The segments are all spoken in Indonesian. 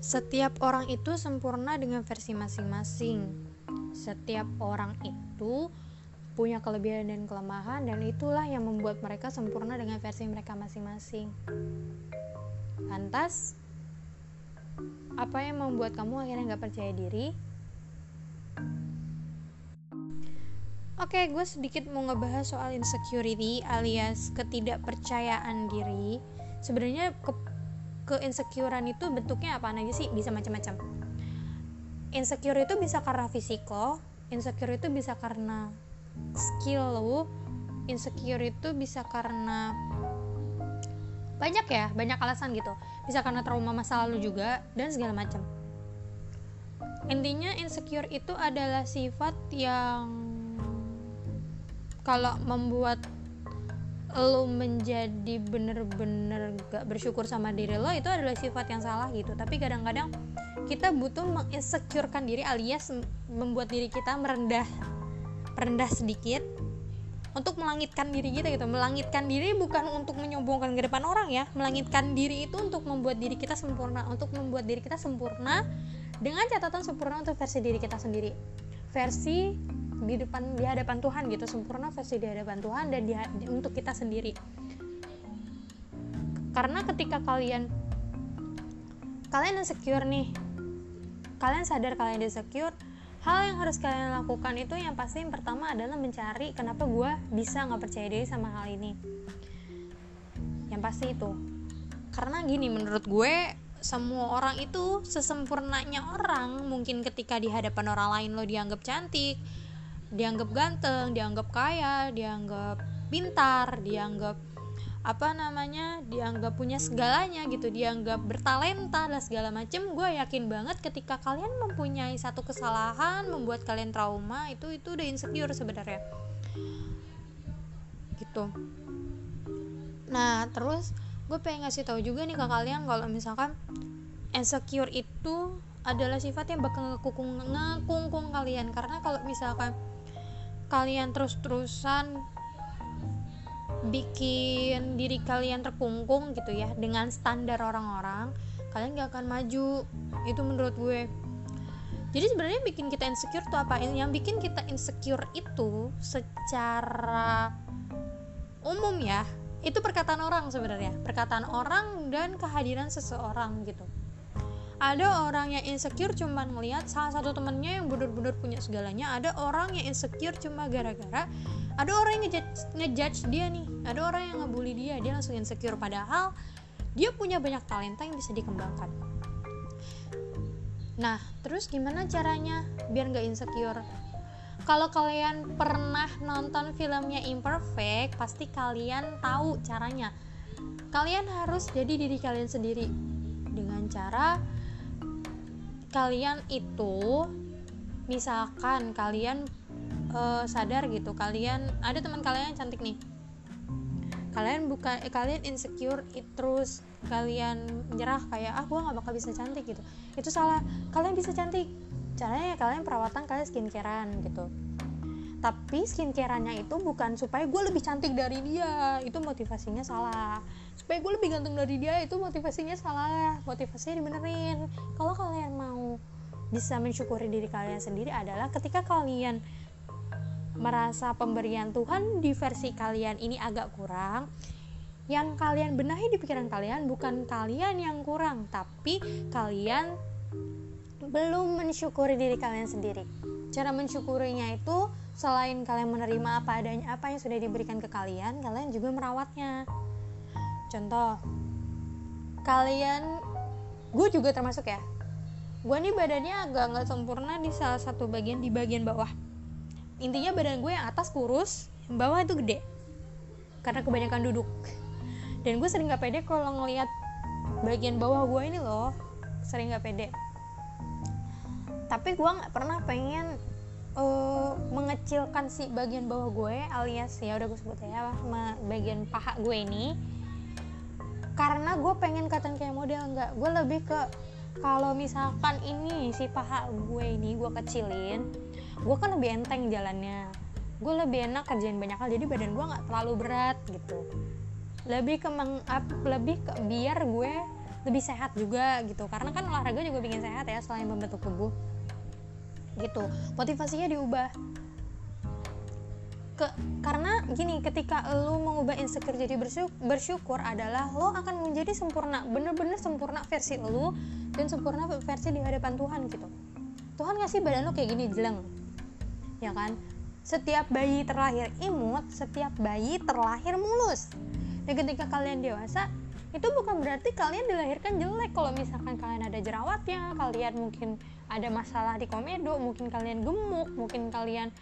setiap orang itu sempurna dengan versi masing-masing. Setiap orang itu punya kelebihan dan kelemahan dan itulah yang membuat mereka sempurna dengan versi mereka masing-masing. Lantas apa yang membuat kamu akhirnya nggak percaya diri? Oke, okay, gue sedikit mau ngebahas soal insecurity alias ketidakpercayaan diri. Sebenarnya ke keinsecurean itu bentuknya apa aja sih? Bisa macam-macam. Insecure itu bisa karena fisiko, insecure itu bisa karena skill lo, insecure itu bisa karena banyak ya, banyak alasan gitu. Bisa karena trauma masa lalu juga dan segala macam. Intinya insecure itu adalah sifat yang kalau membuat lo menjadi bener-bener gak bersyukur sama diri lo itu adalah sifat yang salah gitu. Tapi kadang-kadang kita butuh menginsecurekan diri alias membuat diri kita merendah merendah sedikit untuk melangitkan diri kita gitu. Melangitkan diri bukan untuk menyombongkan ke depan orang ya. Melangitkan diri itu untuk membuat diri kita sempurna untuk membuat diri kita sempurna dengan catatan sempurna untuk versi diri kita sendiri. Versi di depan di hadapan Tuhan gitu. Sempurna versi di hadapan Tuhan dan di, di, untuk kita sendiri. Karena ketika kalian kalian insecure nih kalian sadar kalian insecure hal yang harus kalian lakukan itu yang pasti yang pertama adalah mencari kenapa gue bisa nggak percaya diri sama hal ini. Yang pasti itu. Karena gini menurut gue semua orang itu sesempurnanya orang. Mungkin ketika di hadapan orang lain lo dianggap cantik dianggap ganteng dianggap kaya dianggap pintar dianggap apa namanya dianggap punya segalanya gitu dianggap bertalenta dan segala macem. Gue yakin banget ketika kalian mempunyai satu kesalahan membuat kalian trauma itu itu udah insecure sebenarnya. Gitu. Nah terus gue pengen ngasih tahu juga nih ke kalian kalau misalkan insecure itu adalah sifat yang bakal ngekungkung ngekungkung kalian. Karena kalau misalkan kalian terus-terusan bikin diri kalian terkungkung gitu ya dengan standar orang-orang kalian gak akan maju. Itu menurut gue. Jadi sebenarnya bikin kita insecure tuh apa? Yang bikin kita insecure itu secara umum ya itu perkataan orang sebenarnya. Perkataan orang dan kehadiran seseorang gitu ada orang yang insecure cuma ngelihat salah satu temennya yang bener-bener punya segalanya. Ada orang yang insecure cuma gara-gara ada orang yang ngejudge, dia nih. Ada orang yang ngebully dia dia langsung insecure. Padahal dia punya banyak talenta yang bisa dikembangkan. Nah terus gimana caranya biar nggak insecure? Kalau kalian pernah nonton filmnya Imperfect pasti kalian tahu caranya. Kalian harus jadi diri kalian sendiri dengan cara kalian itu misalkan kalian uh, sadar gitu kalian ada teman kalian yang cantik nih. Kalian bukan eh, kalian insecure it, terus kalian nyerah kayak ah gue nggak bakal bisa cantik gitu. Itu salah. Kalian bisa cantik. Caranya ya kalian perawatan kalian skincarean gitu. Tapi skincareannya itu bukan supaya gue lebih cantik dari dia. Itu motivasinya salah. Supaya gue lebih ganteng dari dia itu motivasinya salah. Motivasinya dibenerin. Kalau kalian bisa mensyukuri diri kalian sendiri adalah ketika kalian merasa pemberian Tuhan di versi kalian ini agak kurang yang kalian benahi di pikiran kalian bukan kalian yang kurang tapi kalian belum mensyukuri diri kalian sendiri. Cara mensyukurinya itu selain kalian menerima apa adanya apa yang sudah diberikan ke kalian kalian juga merawatnya. Contoh kalian gue juga termasuk ya gue nih badannya agak nggak sempurna di salah satu bagian di bagian bawah. Intinya badan gue yang atas kurus yang bawah itu gede. Karena kebanyakan duduk. Dan gue sering nggak pede kalau ngelihat bagian bawah gue ini loh. Sering nggak pede. Tapi gue nggak pernah pengen uh, mengecilkan si bagian bawah gue alias ya udah gue sebut ya bagian paha gue ini. Karena gue pengen kelihatan kayak model nggak. Gue lebih ke kalau misalkan ini si paha gue ini gue kecilin gue kan lebih enteng jalannya. Gue lebih enak kerjain banyak hal jadi badan gue nggak terlalu berat gitu. Lebih ke meng, lebih ke biar gue lebih sehat juga gitu. Karena kan olahraga juga bikin sehat ya selain membentuk tubuh. Gitu. Motivasinya diubah. Ke karena gini ketika lo mengubah insecure jadi bersyukur, bersyukur adalah lo akan menjadi sempurna bener-bener sempurna versi lo dan sempurna versi di hadapan Tuhan gitu. Tuhan ngasih badan lo kayak gini jeleng. Ya kan? Setiap bayi terlahir imut setiap bayi terlahir mulus. Dan ketika kalian dewasa itu bukan berarti kalian dilahirkan jelek. Kalau misalkan kalian ada jerawatnya kalian mungkin ada masalah di komedo mungkin kalian gemuk mungkin kalian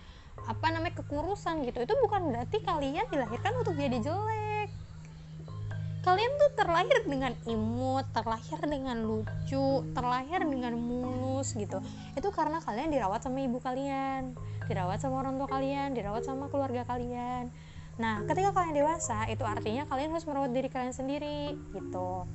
apa namanya kekurusan gitu. Itu bukan berarti kalian dilahirkan untuk jadi jelek kalian tuh terlahir dengan imut terlahir dengan lucu terlahir dengan mulus gitu. Itu karena kalian dirawat sama ibu kalian dirawat sama orang tua kalian dirawat sama keluarga kalian. Nah ketika kalian dewasa itu artinya kalian harus merawat diri kalian sendiri gitu.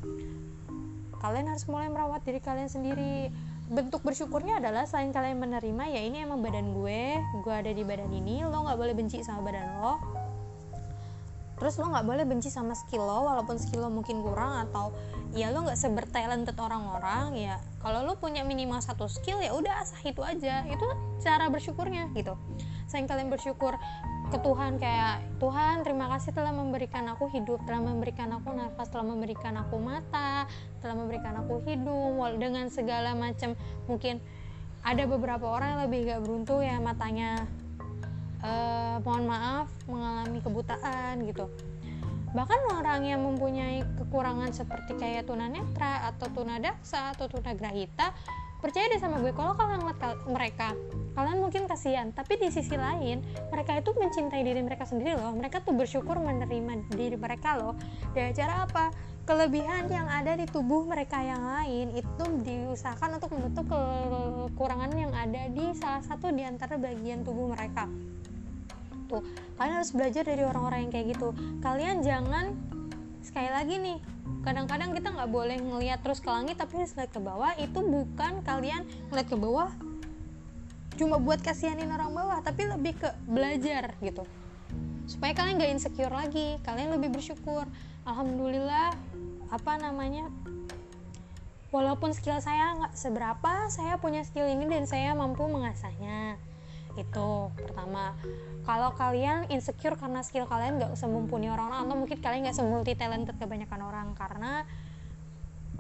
Kalian harus mulai merawat diri kalian sendiri. Bentuk bersyukurnya adalah selain kalian menerima ya ini emang badan gue gue ada di badan ini lo nggak boleh benci sama badan lo terus lo nggak boleh benci sama skill lo walaupun skill lo mungkin kurang atau ya lo nggak sebertalented orang-orang ya kalau lo punya minimal satu skill ya udah asah itu aja. Itu cara bersyukurnya gitu. Selain kalian bersyukur ke Tuhan kayak Tuhan terima kasih telah memberikan aku hidup telah memberikan aku nafas telah memberikan aku mata telah memberikan aku hidung dengan segala macam. Mungkin ada beberapa orang yang lebih gak beruntung ya matanya eh, mohon maaf mengalami kebutaan gitu. Bahkan orang yang mempunyai kekurangan seperti kayak tunanetra atau tunadaksa atau tunagrahita percaya deh sama gue kalau kalian ngeliat mereka kalian mungkin kasihan tapi di sisi lain mereka itu mencintai diri mereka sendiri loh. Mereka tuh bersyukur menerima diri mereka loh. Dengan cara apa? Kelebihan yang ada di tubuh mereka yang lain itu diusahakan untuk menutup kekurangan yang ada di salah satu di antara bagian tubuh mereka tuh kalian harus belajar dari orang-orang yang kayak gitu. Kalian jangan sekali lagi nih kadang-kadang kita nggak boleh ngelihat terus ke langit tapi harus ke bawah. Itu bukan kalian ngeliat ke bawah cuma buat kasihanin orang bawah tapi lebih ke belajar gitu. Supaya kalian nggak insecure lagi kalian lebih bersyukur. Alhamdulillah apa namanya walaupun skill saya nggak seberapa saya punya skill ini dan saya mampu mengasahnya. Itu pertama kalau kalian insecure karena skill kalian nggak semumpuni orang-orang atau mungkin kalian nggak semulti talented kebanyakan orang karena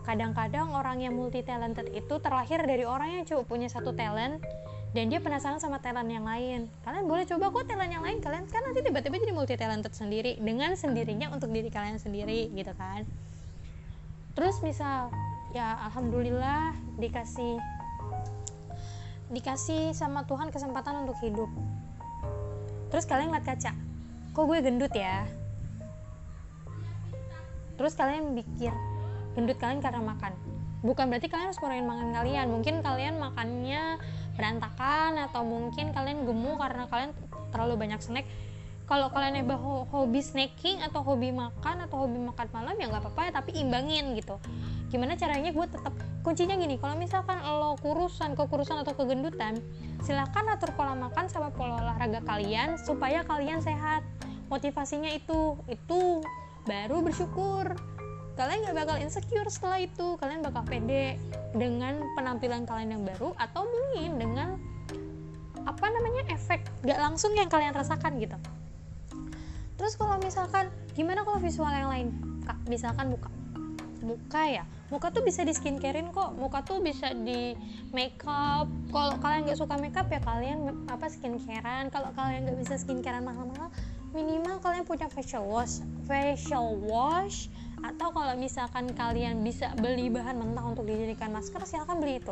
kadang-kadang orang yang multi talented itu terlahir dari orang yang cuma punya satu talent dan dia penasaran sama talent yang lain. Kalian boleh coba kok talent yang lain kalian kan nanti tiba-tiba jadi multi talented sendiri dengan sendirinya untuk diri kalian sendiri gitu kan. Terus misal ya alhamdulillah dikasih dikasih sama Tuhan kesempatan untuk hidup terus kalian ngeliat kaca? Kok gue gendut ya? Terus kalian pikir gendut kalian karena makan? Bukan berarti kalian harus kurangin makan kalian. Mungkin kalian makannya berantakan atau mungkin kalian gemuk karena kalian terlalu banyak snack kalau kalian nyoba hobi snacking atau hobi makan atau hobi makan malam ya nggak apa-apa ya tapi imbangin gitu. Gimana caranya gue tetap kuncinya gini kalau misalkan lo kurusan kekurusan atau kegendutan silahkan atur pola makan sama pola olahraga kalian supaya kalian sehat. Motivasinya itu itu. Baru bersyukur. Kalian nggak bakal insecure setelah itu. Kalian bakal pede dengan penampilan kalian yang baru atau mungkin dengan apa namanya efek gak langsung yang kalian rasakan gitu terus kalau misalkan gimana kalau visual yang lain? Kak misalkan muka. Muka ya? Muka tuh bisa di skincarein kok. Muka tuh bisa di makeup. Kalau kalian nggak suka makeup ya kalian apa skincarean. Kalau kalian nggak bisa skincarean mahal-mahal minimal kalian punya facial wash facial wash. Atau kalau misalkan kalian bisa beli bahan mentah untuk dijadikan masker silahkan beli itu.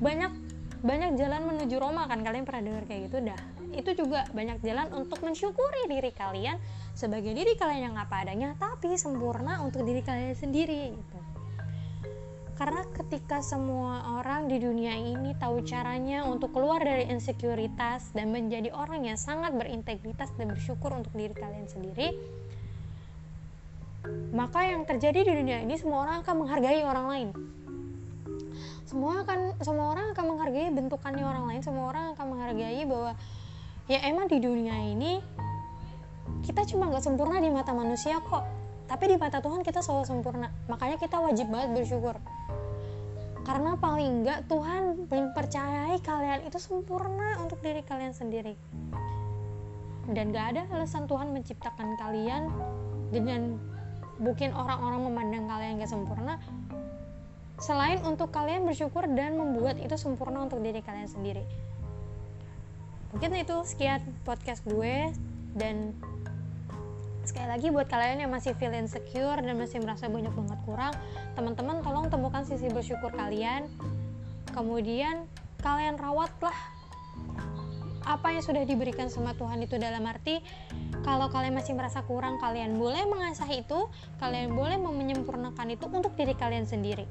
Banyak banyak jalan menuju Roma kan? Kalian pernah dengar kayak gitu dah itu juga banyak jalan untuk mensyukuri diri kalian sebagai diri kalian yang apa adanya tapi sempurna untuk diri kalian sendiri gitu. Karena ketika semua orang di dunia ini tahu caranya untuk keluar dari insekuritas dan menjadi orang yang sangat berintegritas dan bersyukur untuk diri kalian sendiri, maka yang terjadi di dunia ini semua orang akan menghargai orang lain semua akan semua orang akan menghargai bentukannya orang lain semua orang akan menghargai bahwa ya emang di dunia ini kita cuma nggak sempurna di mata manusia kok. Tapi di mata Tuhan kita selalu sempurna. Makanya kita wajib banget bersyukur. Karena paling enggak Tuhan mempercayai kalian itu sempurna untuk diri kalian sendiri. Dan gak ada alasan Tuhan menciptakan kalian dengan mungkin orang-orang memandang kalian gak sempurna selain untuk kalian bersyukur dan membuat itu sempurna untuk diri kalian sendiri mungkin itu sekian podcast gue. Dan sekali lagi buat kalian yang masih feel insecure dan masih merasa banyak banget kurang teman-teman tolong temukan sisi bersyukur kalian. Kemudian kalian rawatlah apa yang sudah diberikan sama Tuhan itu dalam arti kalau kalian masih merasa kurang kalian boleh mengasah itu kalian boleh menyempurnakan itu untuk diri kalian sendiri.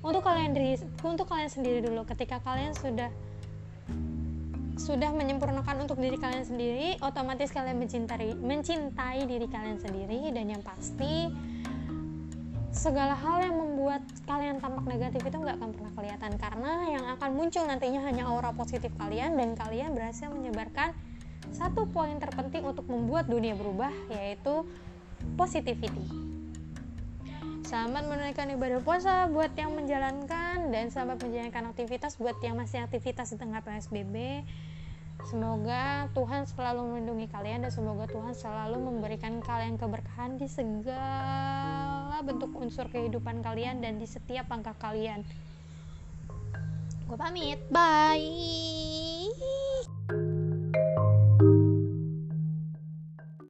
Untuk kalian diri untuk kalian sendiri dulu. Ketika kalian sudah sudah menyempurnakan untuk diri kalian sendiri, otomatis kalian mencintai mencintai diri kalian sendiri dan yang pasti segala hal yang membuat kalian tampak negatif itu nggak akan pernah kelihatan karena yang akan muncul nantinya hanya aura positif kalian dan kalian berhasil menyebarkan satu poin terpenting untuk membuat dunia berubah yaitu positivity. Selamat menunaikan ibadah puasa buat yang menjalankan dan selamat menjalankan aktivitas buat yang masih aktivitas di tengah PSBB. Semoga Tuhan selalu melindungi kalian dan semoga Tuhan selalu memberikan kalian keberkahan di segala bentuk unsur kehidupan kalian dan di setiap langkah kalian. Gue pamit, bye.